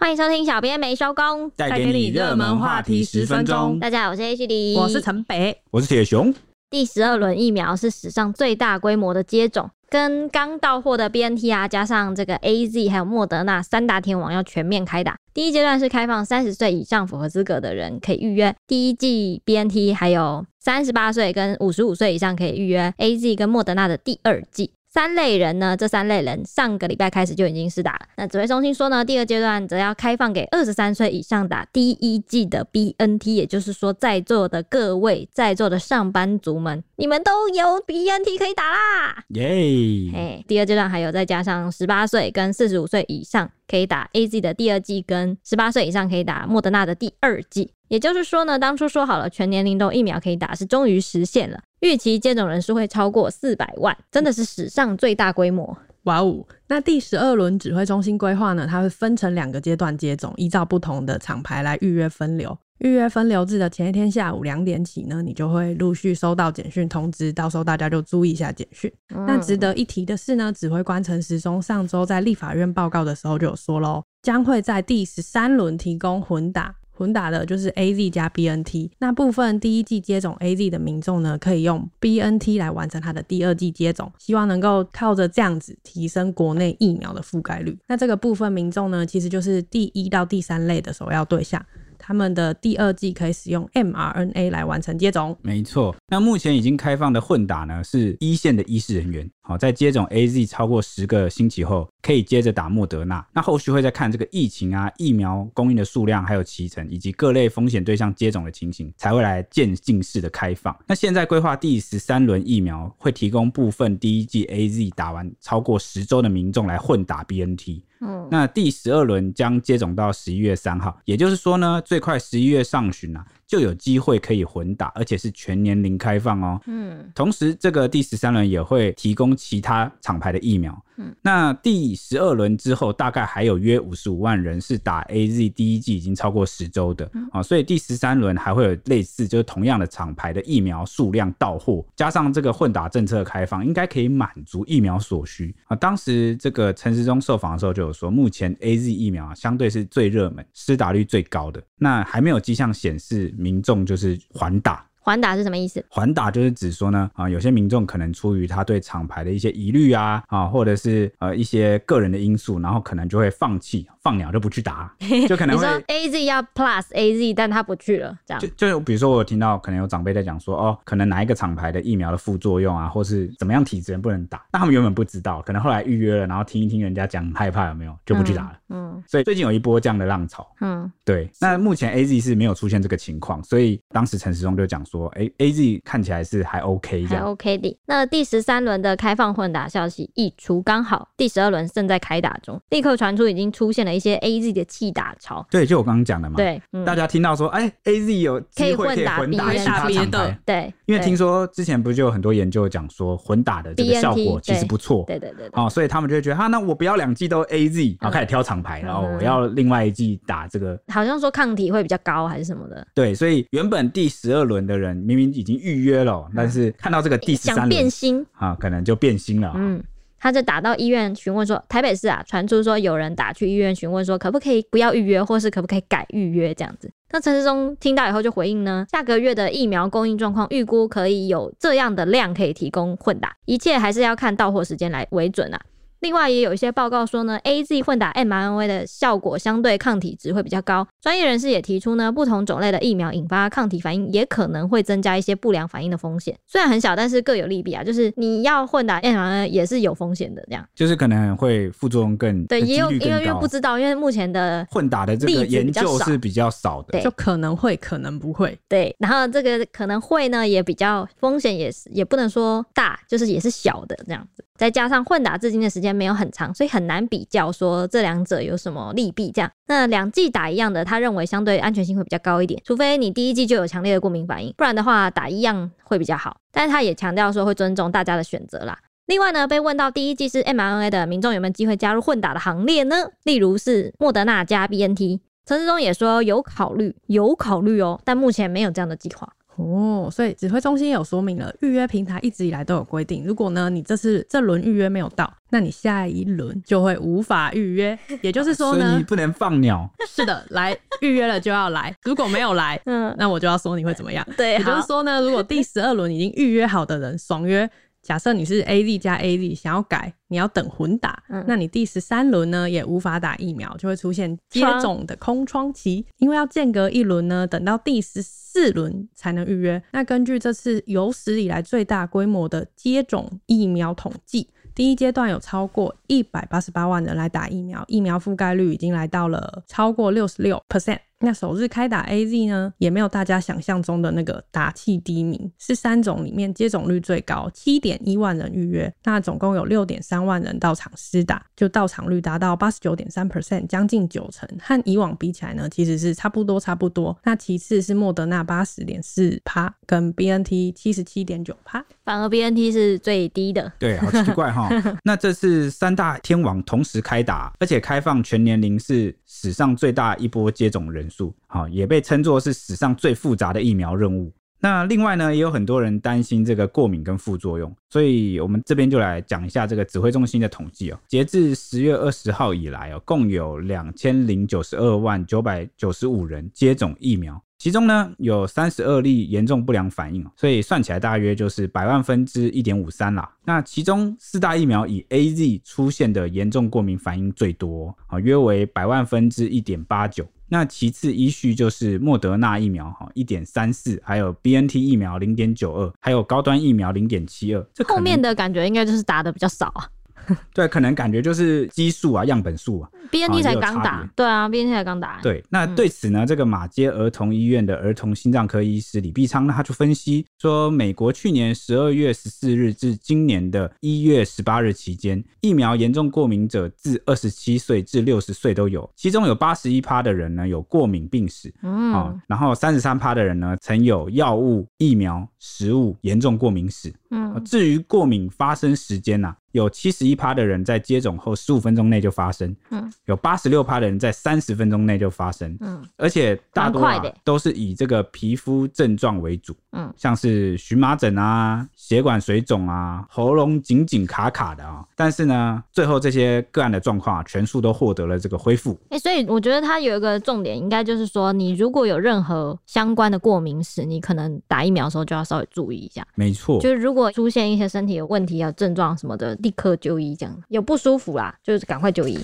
欢迎收听，小编没收工，带给你热门话题十分钟。大家好，我是 H D，我是陈北，我是铁熊。第十二轮疫苗是史上最大规模的接种，跟刚到货的 B N T 啊，加上这个 A Z 还有莫德纳三大天王要全面开打。第一阶段是开放三十岁以上符合资格的人可以预约第一季 B N T，还有三十八岁跟五十五岁以上可以预约 A Z 跟莫德纳的第二剂。三类人呢，这三类人上个礼拜开始就已经施打了。那指挥中心说呢，第二阶段则要开放给二十三岁以上打第一剂的 BNT，也就是说，在座的各位在座的上班族们，你们都有 BNT 可以打啦！耶！哎，第二阶段还有再加上十八岁跟四十五岁以上可以打 AZ 的第二季，跟十八岁以上可以打莫德纳的第二季。也就是说呢，当初说好了全年龄都疫苗可以打，是终于实现了。预期接种人数会超过四百万，真的是史上最大规模。哇哦！那第十二轮指挥中心规划呢？它会分成两个阶段接种，依照不同的厂牌来预约分流。预约分流制的前一天下午两点起呢，你就会陆续收到简讯通知，到时候大家就注意一下简讯。嗯、那值得一提的是呢，指挥官陈时中上周在立法院报告的时候就有说喽，将会在第十三轮提供混打。混打的就是 A Z 加 B N T，那部分第一季接种 A Z 的民众呢，可以用 B N T 来完成他的第二季接种，希望能够靠着这样子提升国内疫苗的覆盖率。那这个部分民众呢，其实就是第一到第三类的首要对象。他们的第二季可以使用 mRNA 来完成接种。没错，那目前已经开放的混打呢，是一线的医师人员。好，在接种 AZ 超过十个星期后，可以接着打莫德纳。那后续会再看这个疫情啊、疫苗供应的数量，还有期程，以及各类风险对象接种的情形，才会来渐进式的开放。那现在规划第十三轮疫苗会提供部分第一剂 AZ 打完超过十周的民众来混打 BNT。嗯，那第十二轮将接种到十一月三号，也就是说呢，最快十一月上旬啊。就有机会可以混打，而且是全年龄开放哦。嗯，同时这个第十三轮也会提供其他厂牌的疫苗。嗯，那第十二轮之后，大概还有约五十五万人是打 AZ 第一剂已经超过十周的啊、所以第十三轮还会有类似就是同样的厂牌的疫苗数量到货，加上这个混打政策开放，应该可以满足疫苗所需啊。当时这个陈时中受访的时候就有说，目前 AZ 疫苗啊相对是最热门、施打率最高的，那还没有迹象显示。民众就是缓打，环打是什么意思？环打就是指说呢，啊，有些民众可能出于他对厂牌的一些疑虑啊，啊，或者是呃一些个人的因素，然后可能就会放弃。放鸟就不去打，就可能会你说 A Z 要 Plus A Z，但他不去了，这样就就比如说我有听到可能有长辈在讲说哦，可能哪一个厂牌的疫苗的副作用啊，或是怎么样体质人不能打，那他们原本不知道，可能后来预约了，然后听一听人家讲害怕有没有，就不去打了。嗯，嗯，所以最近有一波这样的浪潮。嗯，对。那目前 A Z 是没有出现这个情况，所以当时陈时中就讲说，哎、欸、，A Z 看起来是还 OK，这样还 OK 的。那第十三轮的开放混打消息一出，刚好第十二轮正在开打中，立刻传出已经出现了一些 A Z 的。气打潮，对，就我刚刚讲的嘛。对，嗯、大家听到说，哎、欸、，A Z 有机会可以混打其他厂牌，对，因为听说之前不是就有很多研究讲说混打的这个效果其实不错，对对对，哦，所以他们就会觉得，哈，那我不要两季都 A Z，然后开始挑厂牌，然后我要另外一季打这个，好像说抗体会比较高还是什么的。对，所以原本第十二轮的人明明已经预约了，嗯、但是看到这个第十三轮想变心啊，可能就变心了。嗯。他就打到医院询问说，台北市啊，传出说有人打去医院询问说，可不可以不要预约，或是可不可以改预约这样子。那陈时中听到以后就回应呢，下个月的疫苗供应状况预估可以有这样的量可以提供混打，一切还是要看到货时间来为准啊。另外也有一些报告说呢，AZ 混打 mRNA 的效果相对抗体值会比较高。专业人士也提出呢，不同种类的疫苗引发抗体反应也可能会增加一些不良反应的风险。虽然很小，但是各有利弊啊。就是你要混打 mRNA 也是有风险的，这样就是可能会副作用更对，也有因为因为不知道，因为目前的混打的这个研究是比较少的，对，就可能会可能不会对。然后这个可能会呢也比较风险也是也不能说大，就是也是小的这样子。再加上混打至今的时间没有很长，所以很难比较说这两者有什么利弊。这样，那两剂打一样的，他认为相对安全性会比较高一点，除非你第一剂就有强烈的过敏反应，不然的话打一样会比较好。但是他也强调说会尊重大家的选择啦。另外呢，被问到第一剂是 mRNA 的民众有没有机会加入混打的行列呢？例如是莫德纳加 BNT，陈时中也说有考虑，有考虑哦，但目前没有这样的计划。哦，所以指挥中心有说明了，预约平台一直以来都有规定，如果呢你这次这轮预约没有到，那你下一轮就会无法预约。也就是说呢，所以你不能放鸟。是的，来预约了就要来，如果没有来，嗯，那我就要说你会怎么样？对，也就是说呢，如果第十二轮已经预约好的人爽约。假设你是 AZ 加 AZ，想要改，你要等混打，嗯、那你第十三轮呢也无法打疫苗，就会出现接种的空窗期，因为要间隔一轮呢，等到第十四轮才能预约。那根据这次有史以来最大规模的接种疫苗统计，第一阶段有超过一百八十八万人来打疫苗，疫苗覆盖率已经来到了超过六十六 percent。那首日开打 AZ 呢，也没有大家想象中的那个打气第一名，是三种里面接种率最高，七点一万人预约，那总共有六点三万人到场施打，就到场率达到八十九点三 percent，将近九成，和以往比起来呢，其实是差不多差不多。那其次是莫德纳八十点四趴，跟 BNT 七十七点九趴，反而 BNT 是最低的。对，好奇怪哈。那这次三大天王同时开打，而且开放全年龄，是史上最大一波接种人。好，也被称作是史上最复杂的疫苗任务。那另外呢，也有很多人担心这个过敏跟副作用，所以我们这边就来讲一下这个指挥中心的统计哦。截至十月二十号以来哦，共有两千零九十二万九百九十五人接种疫苗。其中呢，有三十二例严重不良反应，所以算起来大约就是百万分之一点五三啦。那其中四大疫苗以 AZ 出现的严重过敏反应最多啊，约为百万分之一点八九。那其次依序就是莫德纳疫苗哈一点三四，还有 BNT 疫苗零点九二，还有高端疫苗零点七二。后面的感觉应该就是打的比较少啊。对，可能感觉就是基数啊，样本数啊。BNT 才刚打，对啊，BNT 才刚打。对，那对此呢，嗯、这个马街儿童医院的儿童心脏科医师李必昌呢，他就分析说，美国去年十二月十四日至今年的一月十八日期间，疫苗严重过敏者自二十七岁至六十岁都有，其中有八十一趴的人呢有过敏病史，嗯、哦，然后三十三趴的人呢曾有药物、疫苗、食物严重过敏史。嗯，至于过敏发生时间呢、啊？有七十一趴的人在接种后十五分钟内就发生，嗯，有八十六趴的人在三十分钟内就发生，嗯，而且大多、啊、都是以这个皮肤症状为主，嗯，像是荨麻疹啊、血管水肿啊、喉咙紧紧卡卡的啊，但是呢，最后这些个案的状况啊全数都获得了这个恢复。哎、欸，所以我觉得它有一个重点，应该就是说，你如果有任何相关的过敏史，你可能打疫苗的时候就要稍微注意一下。没错，就是如果出现一些身体有问题啊、症状什么的。立刻就医，这样有不舒服啦，就是赶快就医。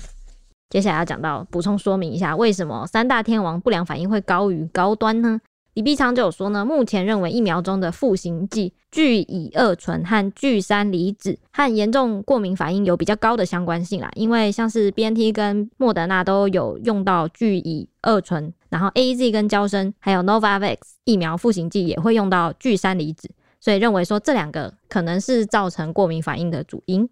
接下来要讲到补充说明一下，为什么三大天王不良反应会高于高端呢？李必昌就有说呢，目前认为疫苗中的赋形剂聚乙二醇和聚三离子和严重过敏反应有比较高的相关性啦，因为像是 BNT 跟莫德纳都有用到聚乙二醇，然后 AZ 跟娇生还有 Novavax 疫苗赋形剂也会用到聚三离子。所以认为说这两个可能是造成过敏反应的主因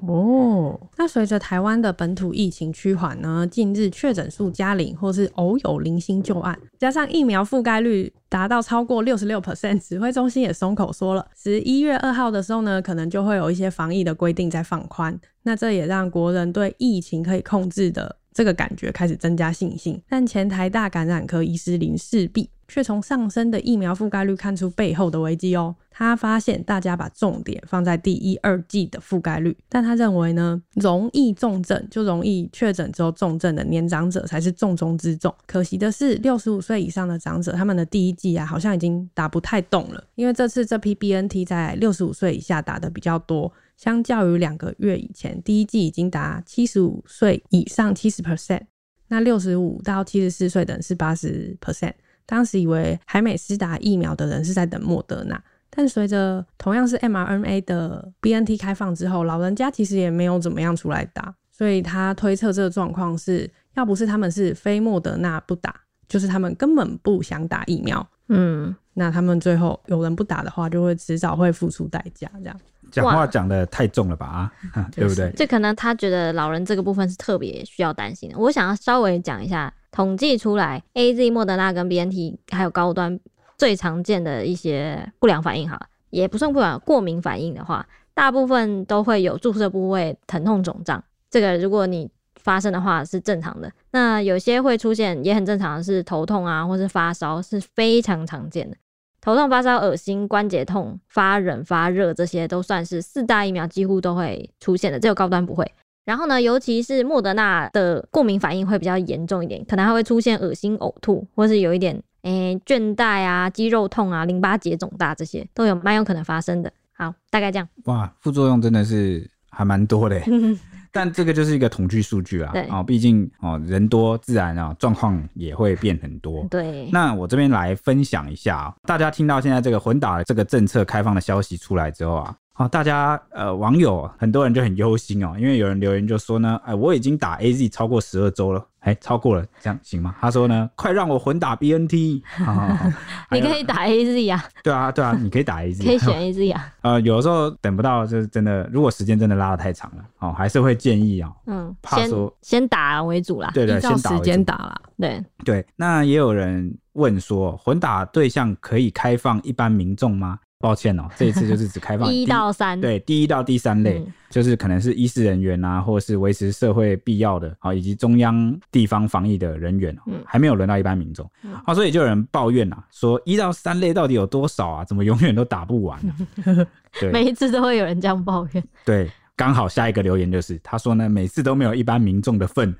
哦。那随着台湾的本土疫情趋缓呢，近日确诊数加零或是偶有零星旧案，加上疫苗覆盖率达到超过六十六 percent，指挥中心也松口说了，十一月二号的时候呢，可能就会有一些防疫的规定在放宽。那这也让国人对疫情可以控制的这个感觉开始增加信心。但前台大感染科医师林世璧。却从上升的疫苗覆盖率看出背后的危机哦。他发现大家把重点放在第一、二季的覆盖率，但他认为呢，容易重症就容易确诊之后重症的年长者才是重中之重。可惜的是，六十五岁以上的长者，他们的第一季啊，好像已经打不太动了。因为这次这批 BNT 在六十五岁以下打的比较多，相较于两个月以前，第一季已经达七十五岁以上七十 percent，那六十五到七十四岁的人是八十 percent。当时以为海美斯打疫苗的人是在等莫德纳，但随着同样是 mRNA 的 BNT 开放之后，老人家其实也没有怎么样出来打，所以他推测这个状况是要不是他们是非莫德纳不打，就是他们根本不想打疫苗。嗯，那他们最后有人不打的话，就会迟早会付出代价。这样讲话讲的太重了吧？啊，对不对？这可能他觉得老人这个部分是特别需要担心的。我想要稍微讲一下。统计出来，AZ、莫德纳跟 BNT 还有高端最常见的一些不良反应，哈，也不算不良，过敏反应的话，大部分都会有注射部位疼痛肿胀。这个如果你发生的话是正常的。那有些会出现也很正常的是头痛啊，或是发烧是非常常见的。头痛、发烧、恶心、关节痛、发冷、发热，这些都算是四大疫苗几乎都会出现的，只有高端不会。然后呢，尤其是莫德纳的过敏反应会比较严重一点，可能还会出现恶心、呕吐，或是有一点诶、欸、倦怠啊、肌肉痛啊、淋巴结肿大这些都有蛮有可能发生的。好，大概这样。哇，副作用真的是还蛮多的。但这个就是一个统计数据啊，对哦，毕竟哦人多自然啊状况也会变很多。对，那我这边来分享一下啊，大家听到现在这个混打的这个政策开放的消息出来之后啊。好，大家呃，网友很多人就很忧心哦，因为有人留言就说呢，哎，我已经打 AZ 超过十二周了，哎，超过了，这样行吗？他说呢，快让我混打 BNT，你可以打 AZ 呀，对啊，对啊，你可以打 AZ，可以选 AZ 呀，呃，有的时候等不到，就是真的，如果时间真的拉的太长了，哦，还是会建议啊，嗯，怕说先打为主啦，对对，先时间打啦，对。对，那也有人问说，混打对象可以开放一般民众吗？抱歉哦，这一次就是只开放一到三，对，第一到第三类，嗯、就是可能是医师人员啊，或者是维持社会必要的啊，以及中央地方防疫的人员，嗯、还没有轮到一般民众。好、所以就有人抱怨啊，说一到三类到底有多少啊？怎么永远都打不完呢、啊？对，每一次都会有人这样抱怨。对。刚好下一个留言就是，他说呢，每次都没有一般民众的份，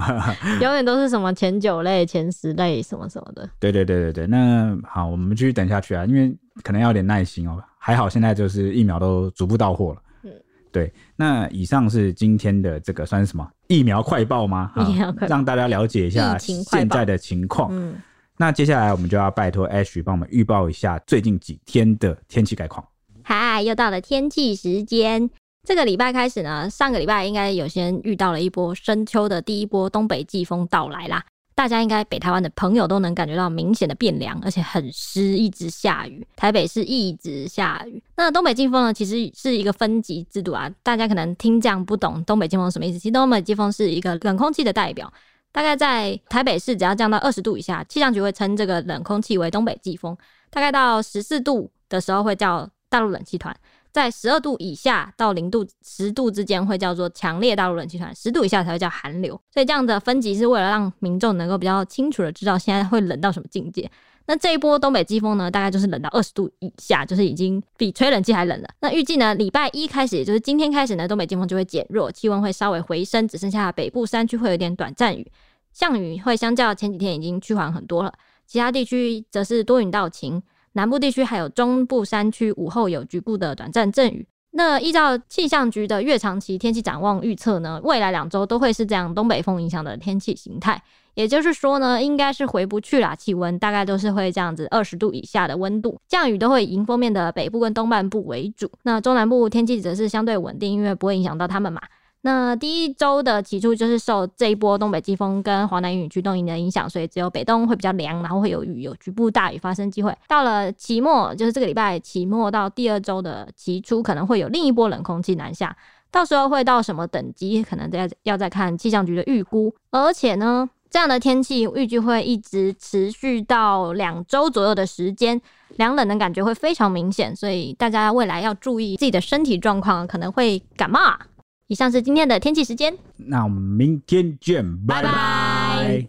永远都是什么前九类、前十类什么什么的。对对对对对，那好，我们继续等下去啊，因为可能要有点耐心哦。还好现在就是疫苗都逐步到货了。嗯，对。那以上是今天的这个算是什么疫苗快报吗？疫苗快报，让大家了解一下现在的情况。嗯，那接下来我们就要拜托 Ash 帮我们预报一下最近几天的天气概况。嗨，又到了天气时间。这个礼拜开始呢，上个礼拜应该有些人遇到了一波深秋的第一波东北季风到来啦。大家应该北台湾的朋友都能感觉到明显的变凉，而且很湿，一直下雨。台北是一直下雨。那东北季风呢，其实是一个分级制度啊。大家可能听这样不懂东北季风什么意思。其实东北季风是一个冷空气的代表，大概在台北市只要降到二十度以下，气象局会称这个冷空气为东北季风。大概到十四度的时候会叫大陆冷气团。在十二度以下到零度十度之间会叫做强烈大陆冷气团，十度以下才会叫寒流。所以这样的分级是为了让民众能够比较清楚的知道现在会冷到什么境界。那这一波东北季风呢，大概就是冷到二十度以下，就是已经比吹冷气还冷了。那预计呢，礼拜一开始，也就是今天开始呢，东北季风就会减弱，气温会稍微回升，只剩下北部山区会有点短暂雨，降雨会相较前几天已经趋缓很多了，其他地区则是多云到晴。南部地区还有中部山区午后有局部的短暂阵雨。那依照气象局的月长期天气展望预测呢，未来两周都会是这样东北风影响的天气形态。也就是说呢，应该是回不去啦，气温大概都是会这样子二十度以下的温度，降雨都会迎风面的北部跟东半部为主。那中南部天气则是相对稳定，因为不会影响到他们嘛。那第一周的起初就是受这一波东北季风跟华南雨区动营的影响，所以只有北东会比较凉，然后会有雨，有局部大雨发生机会。到了期末，就是这个礼拜期末到第二周的期初，可能会有另一波冷空气南下，到时候会到什么等级，可能再要再看气象局的预估。而且呢，这样的天气预计会一直持续到两周左右的时间，凉冷的感觉会非常明显，所以大家未来要注意自己的身体状况，可能会感冒啊。以上是今天的天气时间，那我们明天见，拜拜。